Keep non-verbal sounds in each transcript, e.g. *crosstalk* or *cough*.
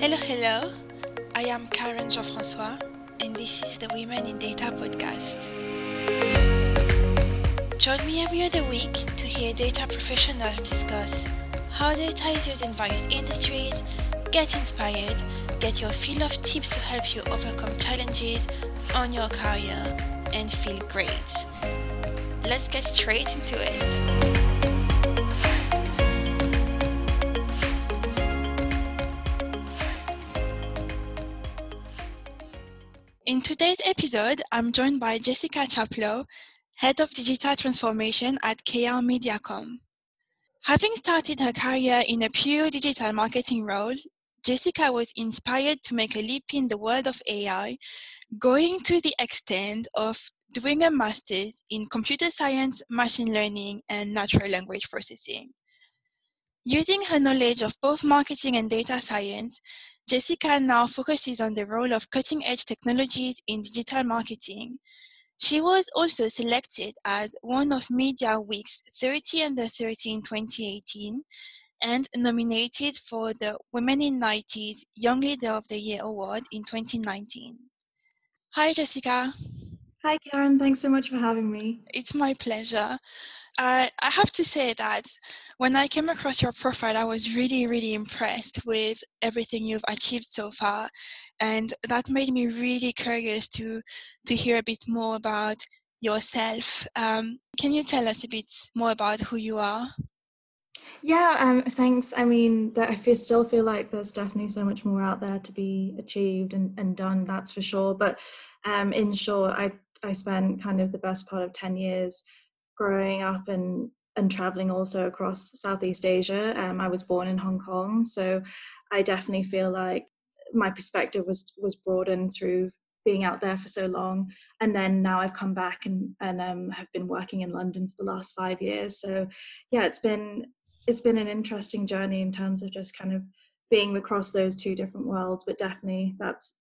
Hello, hello. I am Karen Jean Francois, and this is the Women in Data podcast. Join me every other week to hear data professionals discuss how data is used in various industries, get inspired, get your fill of tips to help you overcome challenges on your career, and feel great. Let's get straight into it. Today's episode, I'm joined by Jessica Chaplow, Head of Digital Transformation at KR Mediacom. Having started her career in a pure digital marketing role, Jessica was inspired to make a leap in the world of AI, going to the extent of doing a master's in computer science, machine learning, and natural language processing. Using her knowledge of both marketing and data science, Jessica now focuses on the role of cutting edge technologies in digital marketing. She was also selected as one of Media Week's 30 Under 30 in 2018 and nominated for the Women in IT's Young Leader of the Year award in 2019. Hi, Jessica. Hi, Karen. Thanks so much for having me. It's my pleasure. I, I have to say that when I came across your profile, I was really, really impressed with everything you've achieved so far. And that made me really curious to, to hear a bit more about yourself. Um, can you tell us a bit more about who you are? Yeah, um, thanks. I mean, that I feel, still feel like there's definitely so much more out there to be achieved and, and done, that's for sure. But um, in short, I, I spent kind of the best part of 10 years growing up and and traveling also across Southeast Asia. Um, I was born in Hong Kong, so I definitely feel like my perspective was was broadened through being out there for so long. And then now I've come back and and um, have been working in London for the last five years. So yeah, it's been it's been an interesting journey in terms of just kind of being across those two different worlds. But definitely that's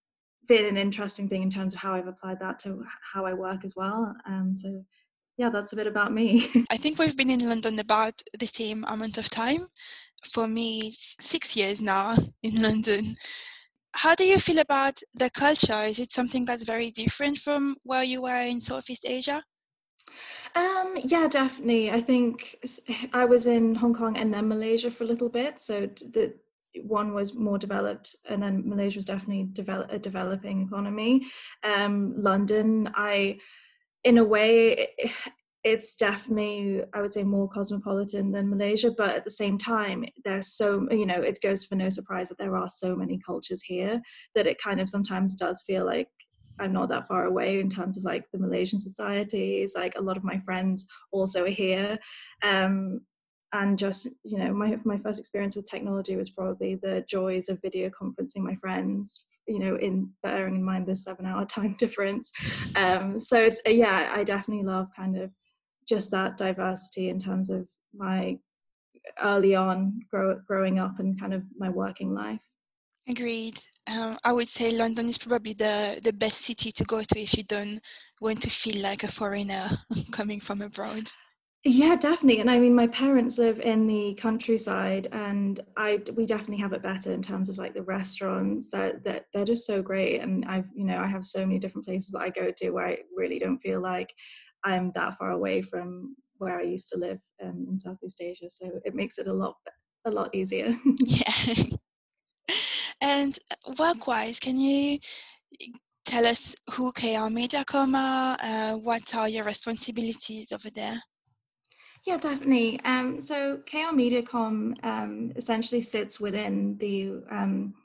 been an interesting thing in terms of how I've applied that to how I work as well. Um, so yeah, that's a bit about me. *laughs* I think we've been in London about the same amount of time. For me, six years now *laughs* in London. How do you feel about the culture? Is it something that's very different from where you were in Southeast Asia? Um, yeah, definitely. I think I was in Hong Kong and then Malaysia for a little bit. So the one was more developed, and then Malaysia was definitely develop, a developing economy. Um, London, I in a way it's definitely i would say more cosmopolitan than malaysia but at the same time there's so you know it goes for no surprise that there are so many cultures here that it kind of sometimes does feel like i'm not that far away in terms of like the malaysian societies like a lot of my friends also are here um, and just you know my my first experience with technology was probably the joys of video conferencing my friends you know in bearing in mind the seven hour *laughs* time difference. Um so it's yeah i definitely love kind of just that diversity in terms of my early on grow, growing up and kind of my working life. Agreed. Um, i would say london is probably the the best city to go to if you don't want to feel like a foreigner *laughs* coming from abroad yeah, definitely. And I mean, my parents live in the countryside, and I we definitely have it better in terms of like the restaurants. That that they're just so great, and I've you know I have so many different places that I go to where I really don't feel like I'm that far away from where I used to live um, in Southeast Asia. So it makes it a lot a lot easier. *laughs* yeah. *laughs* and work-wise, can you tell us who KR Mediacom are? Uh, what are your responsibilities over there? Yeah, definitely. Um, so KR Mediacom um, essentially sits within the um,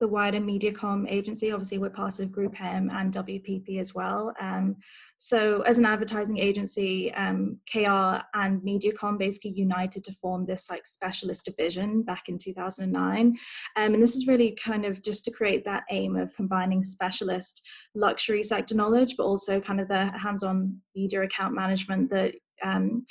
the wider Mediacom agency. Obviously, we're part of GroupM and WPP as well. Um, so, as an advertising agency, um, KR and Mediacom basically united to form this like specialist division back in 2009. Um, and this is really kind of just to create that aim of combining specialist luxury sector knowledge, but also kind of the hands-on media account management that um,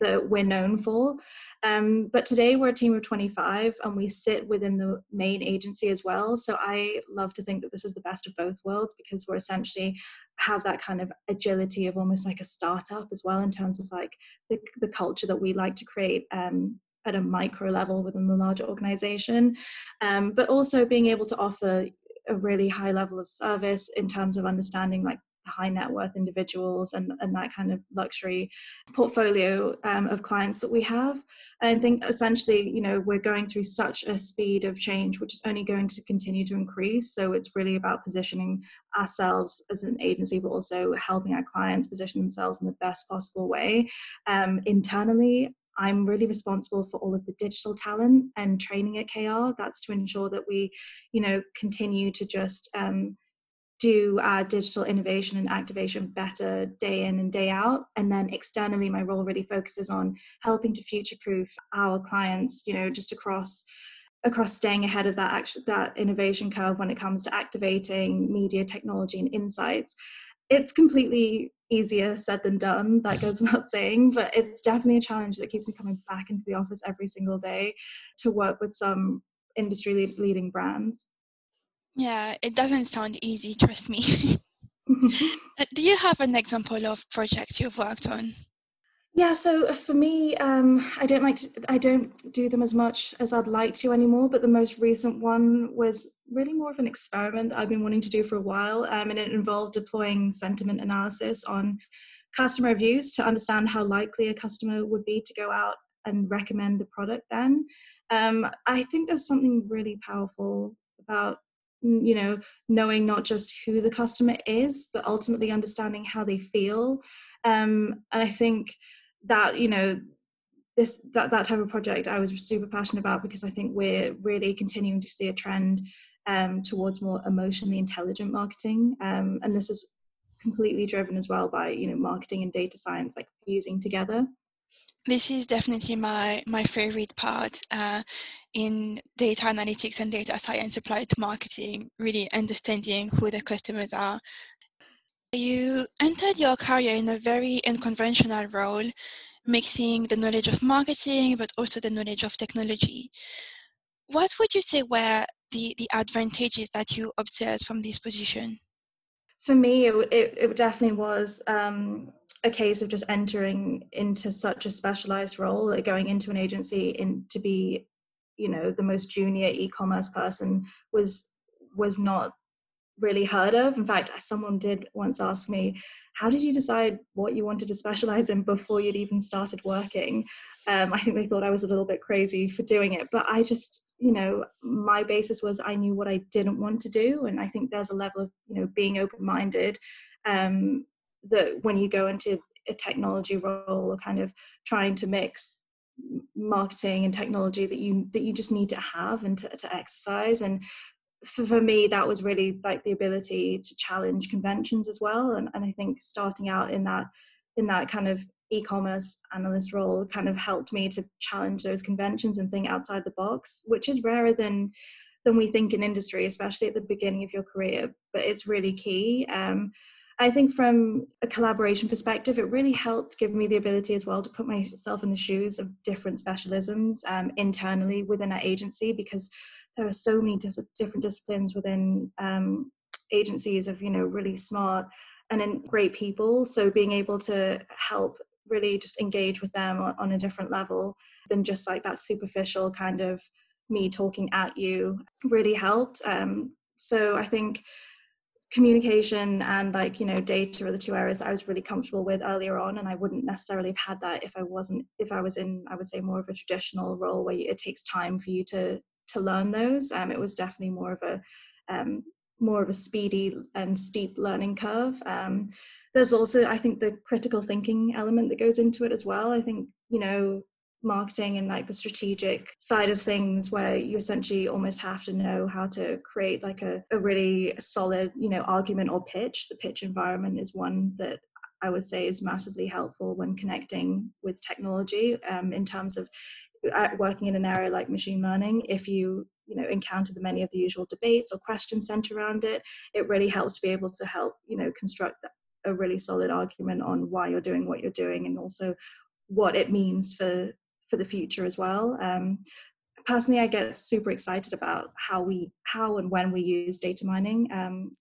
that we're known for. Um, but today we're a team of 25 and we sit within the main agency as well. So I love to think that this is the best of both worlds because we're essentially have that kind of agility of almost like a startup as well in terms of like the, the culture that we like to create um, at a micro level within the larger organization, um, but also being able to offer a really high level of service in terms of understanding like high net worth individuals and, and that kind of luxury portfolio um, of clients that we have. And I think essentially, you know, we're going through such a speed of change, which is only going to continue to increase. So it's really about positioning ourselves as an agency, but also helping our clients position themselves in the best possible way. Um, internally, I'm really responsible for all of the digital talent and training at KR. That's to ensure that we, you know, continue to just um, do our digital innovation and activation better day in and day out. And then externally my role really focuses on helping to future proof our clients you know just across across staying ahead of that that innovation curve when it comes to activating media technology and insights. It's completely easier said than done that goes *laughs* without saying but it's definitely a challenge that keeps me coming back into the office every single day to work with some industry leading brands yeah, it doesn't sound easy, trust me. *laughs* Uh, do you have an example of projects you've worked on? Yeah, so for me, um, I don't like to, I don't do them as much as I'd like to anymore. But the most recent one was really more of an experiment I've been wanting to do for a while, um, and it involved deploying sentiment analysis on customer reviews to understand how likely a customer would be to go out and recommend the product. Then, um, I think there's something really powerful about you know knowing not just who the customer is but ultimately understanding how they feel. Um, and i think that you know this that, that type of project i was super passionate about because i think we're really continuing to see a trend um, towards more emotionally intelligent marketing. Um, and this is completely driven as well by you know marketing and data science like fusing together. This is definitely my my favorite part uh, in data analytics and data science applied to marketing really understanding who the customers are. You entered your career in a very unconventional role mixing the knowledge of marketing but also the knowledge of technology. What would you say were the, the advantages that you observed from this position? For me it, it, it definitely was um, a case of just entering into such a specialized role like going into an agency in to be you know the most junior e-commerce person was was not really heard of. In fact someone did once ask me how did you decide what you wanted to specialize in before you'd even started working? Um, i think they thought i was a little bit crazy for doing it but i just you know my basis was i knew what i didn't want to do and i think there's a level of you know being open-minded um, that when you go into a technology role or kind of trying to mix marketing and technology that you that you just need to have and to, to exercise. And for, for me that was really like the ability to challenge conventions as well. And, and i think starting out in that in that kind of e-commerce analyst role kind of helped me to challenge those conventions and think outside the box which is rarer than than we think in industry especially at the beginning of your career. But it's really key. Um, I think from a collaboration perspective, it really helped give me the ability as well to put myself in the shoes of different specialisms um, internally within our agency because there are so many dis- different disciplines within um, agencies of you know really smart and great people. So being able to help really just engage with them on, on a different level than just like that superficial kind of me talking at you really helped. Um, so I think communication and like you know data are the two areas I was really comfortable with earlier on and I wouldn't necessarily have had that if I wasn't if I was in I would say more of a traditional role where it takes time for you to to learn those. Um it was definitely more of a um more of a speedy and steep learning curve. Um there's also I think the critical thinking element that goes into it as well. I think you know marketing and like the strategic side of things where you essentially almost have to know how to create like a, a really solid you know argument or pitch. The pitch environment is one that i would say is massively helpful when connecting with technology um, in terms of uh, working in an area like machine learning. If you you know encounter the many of the usual debates or questions centered around it it really helps to be able to help you know construct a really solid argument on why you're doing what you're doing and also what it means for for the future as well. Um, personally, I get super excited about how we, how and when we use data mining, um,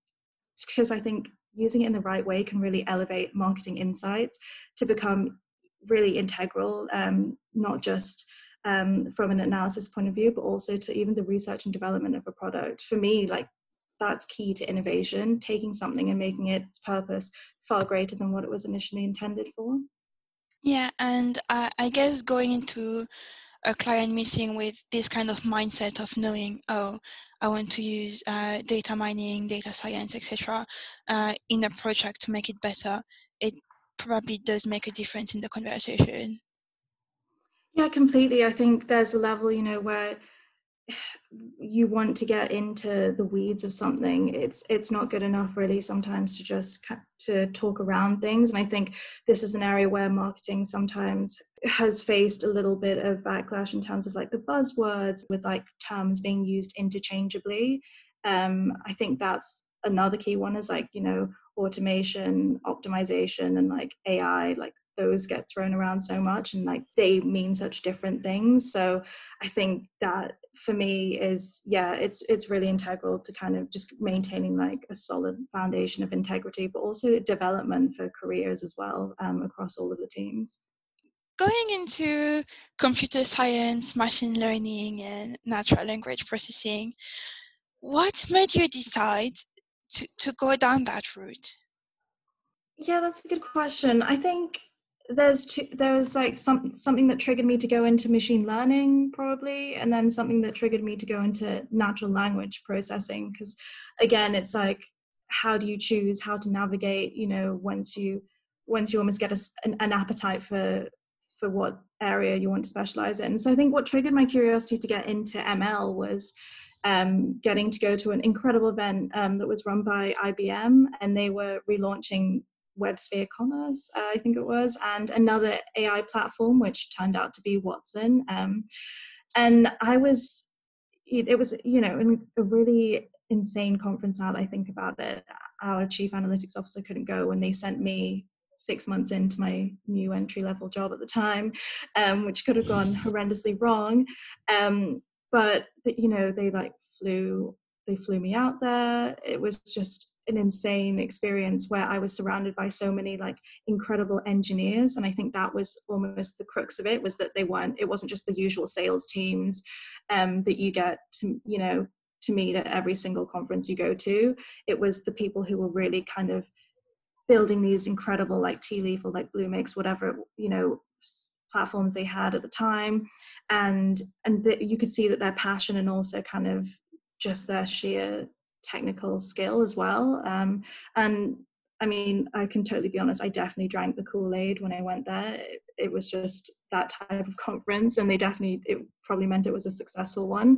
because I think using it in the right way can really elevate marketing insights to become really integral, um, not just um, from an analysis point of view, but also to even the research and development of a product. For me, like that's key to innovation, taking something and making its purpose far greater than what it was initially intended for. Yeah, and I guess going into a client meeting with this kind of mindset of knowing, oh, I want to use uh, data mining, data science, etc., uh, in a project to make it better, it probably does make a difference in the conversation. Yeah, completely. I think there's a level, you know, where you want to get into the weeds of something it's it's not good enough really sometimes to just to talk around things. And i think this is an area where marketing sometimes has faced a little bit of backlash in terms of like the buzzwords with like terms being used interchangeably. Um i think that's another key one is like you know automation optimization and like ai like those get thrown around so much and like they mean such different things. So i think that for me is yeah it's it's really integral to kind of just maintaining like a solid foundation of integrity but also development for careers as well um, across all of the teams. Going into computer science machine learning and natural language processing what made you decide to, to go down that route? Yeah that's a good question. I think there's two, there was like some something that triggered me to go into machine learning probably and then something that triggered me to go into natural language processing because again it's like how do you choose how to navigate you know once you once you almost get a, an, an appetite for for what area you want to specialize in. So i think what triggered my curiosity to get into ml was um, getting to go to an incredible event um, that was run by IBM, and they were relaunching WebSphere Commerce, uh, I think it was, and another AI platform, which turned out to be Watson. Um, and I was, it was, you know, a really insane conference now that I think about it. Our chief analytics officer couldn't go, and they sent me six months into my new entry level job at the time, um, which could have gone horrendously wrong. Um, but you know, they like flew, they flew me out there. It was just an insane experience where I was surrounded by so many like incredible engineers and I think that was almost the crux of it was that they weren't it wasn't just the usual sales teams um, that you get to you know to meet at every single conference you go to. It was the people who were really kind of building these incredible like Tealeaf or like Bluemix whatever you know platforms they had at the time. And and the, you could see that their passion and also kind of just their sheer technical skill as well. Um, and I mean, I can totally be honest, I definitely drank the Kool Aid when I went there. It, it, was just that type of *laughs* conference, and they definitely, it probably meant it was a successful one.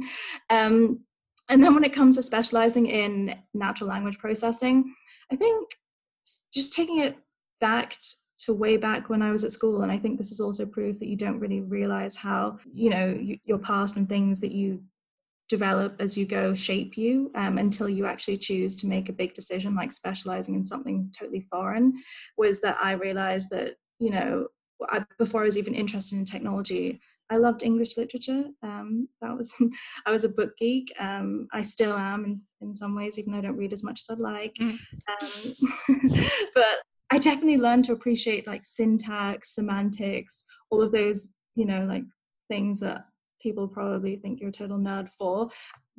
Um, and then when it comes to specializing in natural language processing, I think just taking it back to way back when I was at school, and I think this is also proof that you don't really realize how, you know, your past and things that you develop as you go shape you um, until you actually choose to make a big decision like specializing in something totally foreign was that i realized that you know I, before i was even interested in technology i loved english literature um, that was *laughs* i was a book geek um, i still am in, in some ways even though i don't read as much as i'd like mm. Um, *laughs* but i definitely learned to appreciate like syntax semantics all of those you know like things that people probably think you're a total nerd for,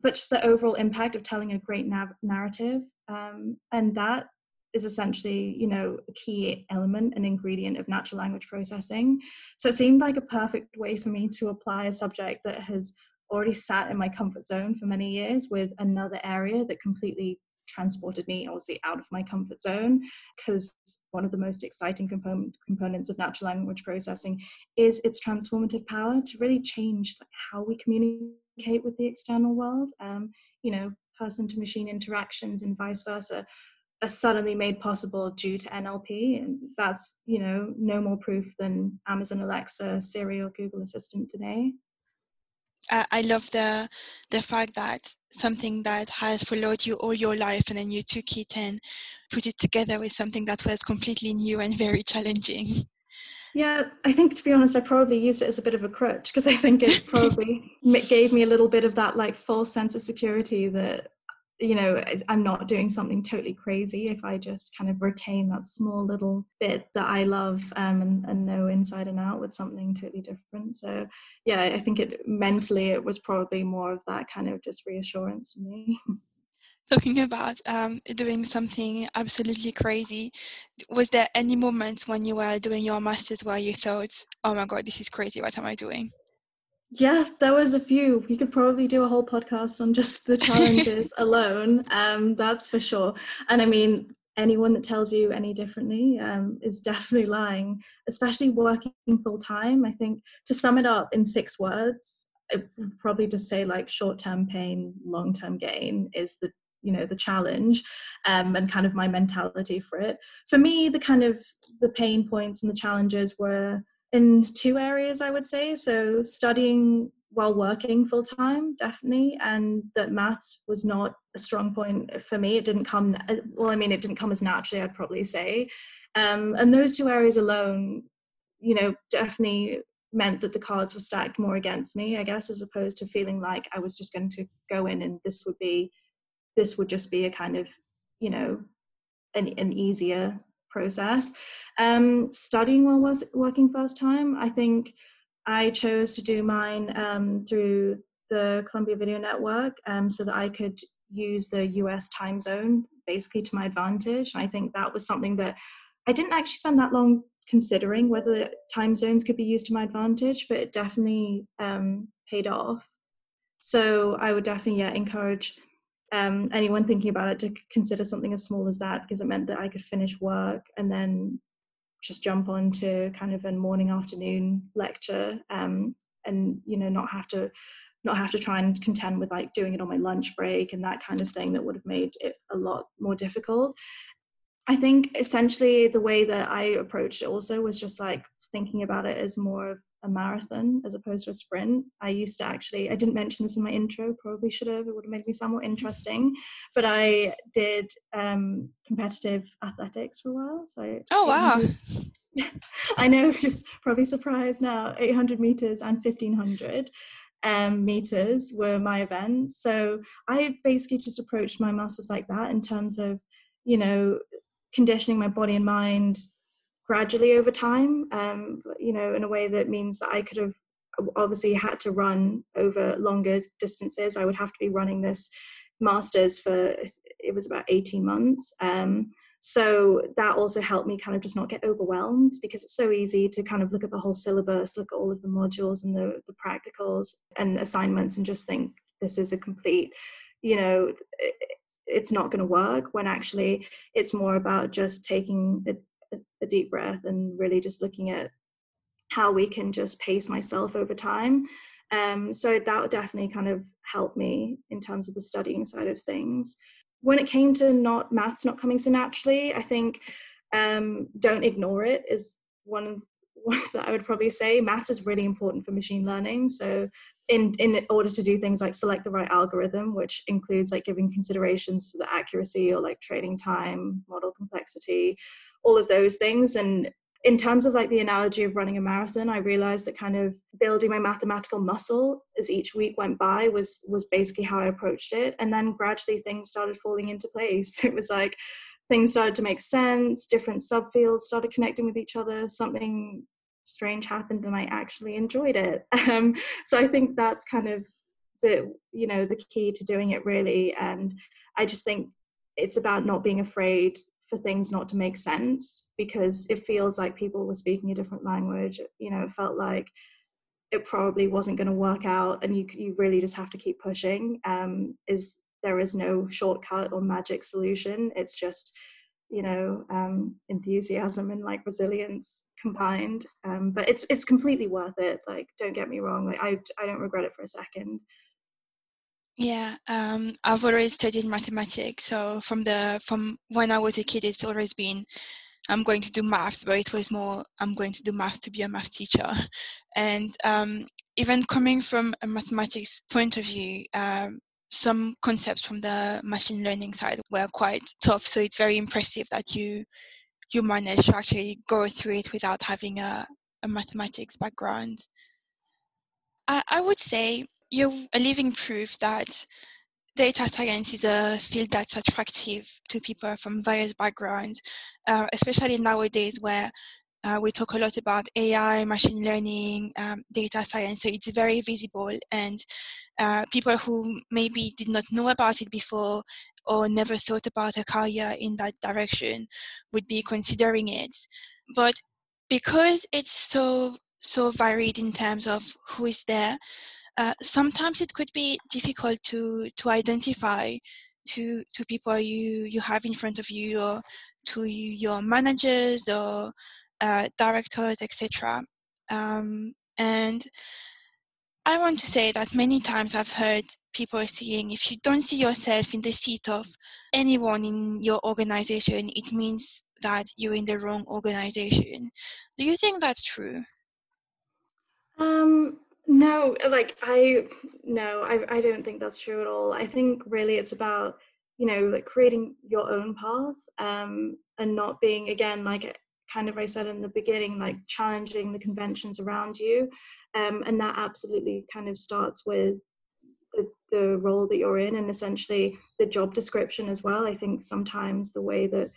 but just the overall impact of telling a great nav- narrative. Um, and that is essentially, you know, a key element and ingredient of natural language processing. So it seemed like a perfect way for me to apply a subject that has already sat in my comfort zone for many years with another area that completely transported me obviously out of my comfort zone because one of the most exciting component, components of natural language processing is its transformative power to really change how we communicate with the external world um, you know person to machine interactions and vice versa are suddenly made possible due to NLP, and that's you know no more proof than Amazon Alexa, Siri, or Google Assistant today. I love the the fact that something that has followed you all your life and then you took it and put it together with something that was completely new and very challenging. Yeah i think to be honest i probably used it as a bit of a crutch because i think it *laughs* probably gave me a little bit of that like false sense of security that you know i'm not doing something totally crazy if i just kind of retain that small little bit that i love um, and, and know inside and out with something totally different. So yeah i think it mentally it was probably more of that kind of just reassurance for me. *laughs* Talking about um, doing something absolutely crazy was there any moments when you were doing your masters where you thought oh my god this is crazy what am i doing yeah, there was a few. You could probably do a whole podcast on just the *laughs* challenges alone. Um, that's for sure. And I mean, anyone that tells you any differently um, is definitely lying, especially working full time. I think to sum it up in six words, probably just say like short term pain, long term gain is the you know the challenge um, and kind of my mentality for it for me the kind of the pain points and the challenges were in two areas, I would say. So, studying while working full time, definitely, and that maths was not a strong point for me. It didn't come, well, I mean, it didn't come as naturally, I'd probably say. Um, and those two areas alone, you know, definitely meant that the cards were stacked more against me, I guess, as opposed to feeling like I was just going to go in and this would be, this would just be a kind of, you know, an, an easier process. Um, studying while was working first time, I think I chose to do mine um, through the Columbia Video Network um, so that I could use the US time zone basically to my advantage. And I think that was something that I didn't actually spend that long considering whether time zones could be used to my advantage, but it definitely um, paid off. So I would definitely yeah, encourage um, anyone thinking about it to consider something as small as that because it meant that I could finish work and then just jump on to kind of a morning afternoon lecture um, and you know not have to not have to try and contend with like doing it on my lunch break and that kind of thing that would have made it a lot more difficult. I think essentially the way that i approached it also was just like thinking about it as more of a marathon as opposed to a sprint. I used to actually, I didn't mention this in my intro, probably should have, it would have made me sound more interesting, but I did um, competitive athletics for a while. So, oh, wow. *laughs* I know, *laughs* just probably surprised now, 800 meters and 1500 um, meters were my events. So I basically just approached my masters like that in terms of, you know, conditioning my body and mind gradually over time, um, you know, in a way that means that I could have obviously had to run over longer distances. I would have to be running this masters for it was about 18 months. Um, so that also helped me kind of just not get overwhelmed because it's so easy to kind of look at the whole syllabus, look at all of the modules and the, the practicals and assignments and just think this is a complete, you know, it's not going to work when actually it's more about just taking a deep breath and really just looking at how we can just pace myself over time. Um, so that would definitely kind of helped me in terms of the studying side of things. When it came to not maths not coming so naturally, I think um, don't ignore it is one of *laughs* one that I would probably say. Maths is really important for machine learning. So in in order to do things like select the right algorithm, which includes like giving considerations to the accuracy or like training time, model complexity, all of those things. And in terms of like the analogy of running a marathon i realized that kind of building my mathematical muscle as each week went by was was basically how i approached it. And then gradually things started falling into place. *laughs* It was like things started to make sense different subfields started connecting with each other something strange happened and i actually enjoyed it. *laughs* Um, so i think that's kind of the you know the key to doing it really. And i just think it's about not being afraid for things not to make sense because it feels like people were speaking a different language. You know it felt like it probably wasn't going to work out and you you really just have to keep pushing. Um, is there is no shortcut or magic solution. It's just you know um, enthusiasm and like resilience combined. Um, but it's it's completely worth it. Like don't get me wrong. Like I, I don't regret it for a second yeah, um, I've always studied mathematics. So from the from when I was a kid, it's always been I'm going to do math, but it was more I'm going to do math to be a math teacher. *laughs* And um, even coming from a mathematics point of view, um, some concepts from the machine learning side were quite tough. So it's very impressive that you you managed to actually go through it without having a, a mathematics background. I, I would say you're a living proof that data science is a field that's attractive to people from various backgrounds, uh, especially nowadays where uh, we talk a lot about AI, machine learning, um, data science. So it's very visible, and uh, people who maybe did not know about it before or never thought about a career in that direction would be considering it. But because it's so so varied in terms of who is there, uh, sometimes it could be difficult to to identify to to people you you have in front of you or to your managers or uh, directors etc um, and i want to say that many times i've heard people saying if you don't see yourself in the seat of anyone in your organization it means that you're in the wrong organization. Do you think that's true? Um no, like I no, I I don't think that's true at all. I think really it's about you know like creating your own path um and not being again like kind of I said in the beginning like challenging the conventions around you um and that absolutely kind of starts with the, the role that you're in and essentially the job description as well. I think sometimes the way that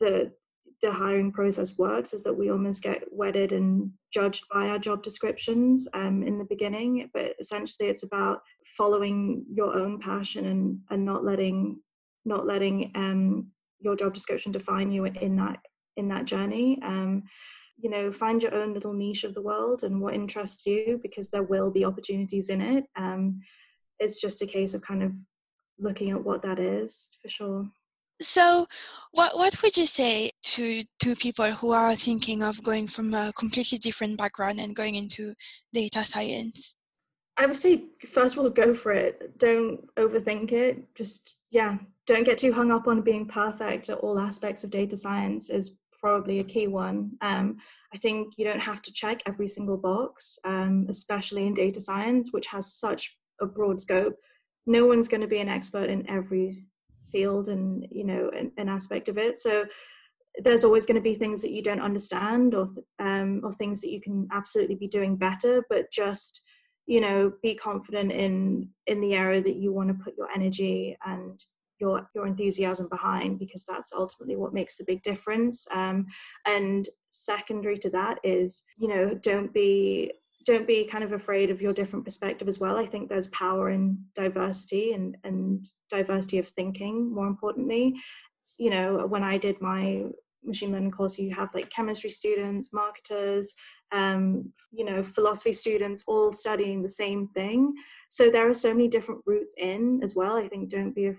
the the hiring process works is that we almost get wedded and judged by our job descriptions um, in the beginning but essentially it's about following your own passion and, and not letting not letting um, your job description define you in that in that journey. Um, you know find your own little niche of the world and what interests you because there will be opportunities in it. Um, it's just a case of kind of looking at what that is for sure so, what what would you say to to people who are thinking of going from a completely different background and going into data science? I would say first of all, go for it. Don't overthink it. Just yeah, don't get too hung up on being perfect at all aspects of data science. Is probably a key one. Um, I think you don't have to check every single box, um, especially in data science, which has such a broad scope. No one's going to be an expert in every field and you know an, an aspect of it. So there's always going to be things that you don't understand or um, or things that you can absolutely be doing better but just you know be confident in in the area that you want to put your energy and your your enthusiasm behind because that's ultimately what makes the big difference. Um, and secondary to that is you know don't be don't be kind of afraid of your different perspective as well. I think there's power in diversity and, and diversity of thinking, more importantly. You know, when I did my machine learning course, you have like chemistry students, marketers, um, you know, philosophy students all studying the same thing. So there are so many different routes in as well. I think don't be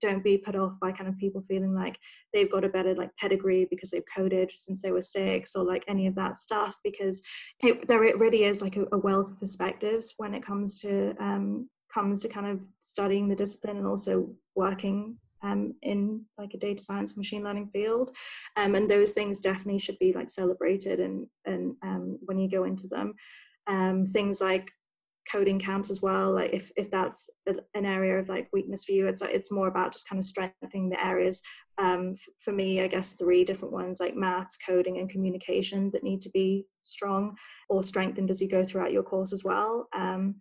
don't be put off by kind of people feeling like they've got a better like pedigree because they've coded since they were six or like any of that stuff because it, there it really is like a, a wealth of perspectives when it comes to um, comes to kind of studying the discipline and also working um, in like a data science machine learning field. Um, and those things definitely should be like celebrated and and um, when you go into them. Um, things like coding camps as well like if if that's an area of like weakness for you it's like it's more about just kind of strengthening the areas um, f- for me i guess three different ones like maths coding and communication that need to be strong or strengthened as you go throughout your course as well. Um,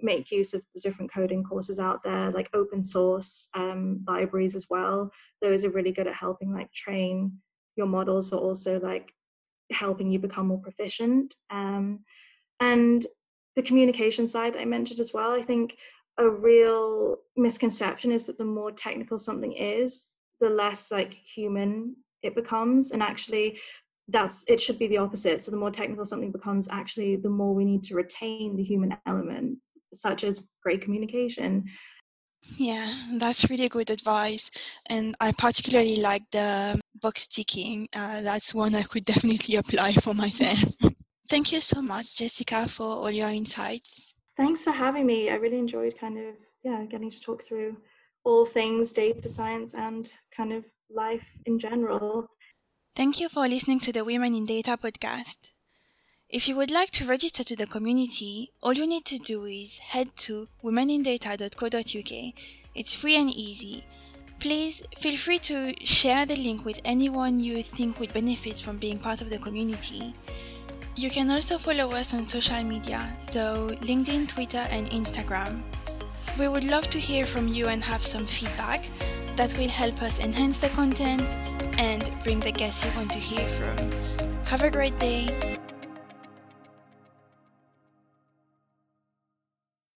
make use of the different coding courses out there like open source um, libraries as well. Those are really good at helping like train your models but also like helping you become more proficient. Um, and the communication side that I mentioned as well, I think a real misconception is that the more technical something is, the less like human it becomes. And actually, that's it should be the opposite. So the more technical something becomes, actually, the more we need to retain the human element, such as great communication. Yeah, that's really good advice. And I particularly like the box ticking. Uh, that's one I could *laughs* definitely apply for myself. Thank you so much, Jessica, for all your insights. Thanks for having me. I really enjoyed kind of yeah getting to talk through all things data science and kind of life in general. Thank you for listening to the Women in Data podcast. If you would like to register to the community, all you need to do is head to womenindata.co.uk. It's free and easy. Please feel free to share the link with anyone you think would benefit from being part of the community. You can also follow us on social media, so LinkedIn, Twitter, and Instagram. We would love to hear from you and have some feedback that will help us enhance the content and bring the guests you want to hear from. Have a great day.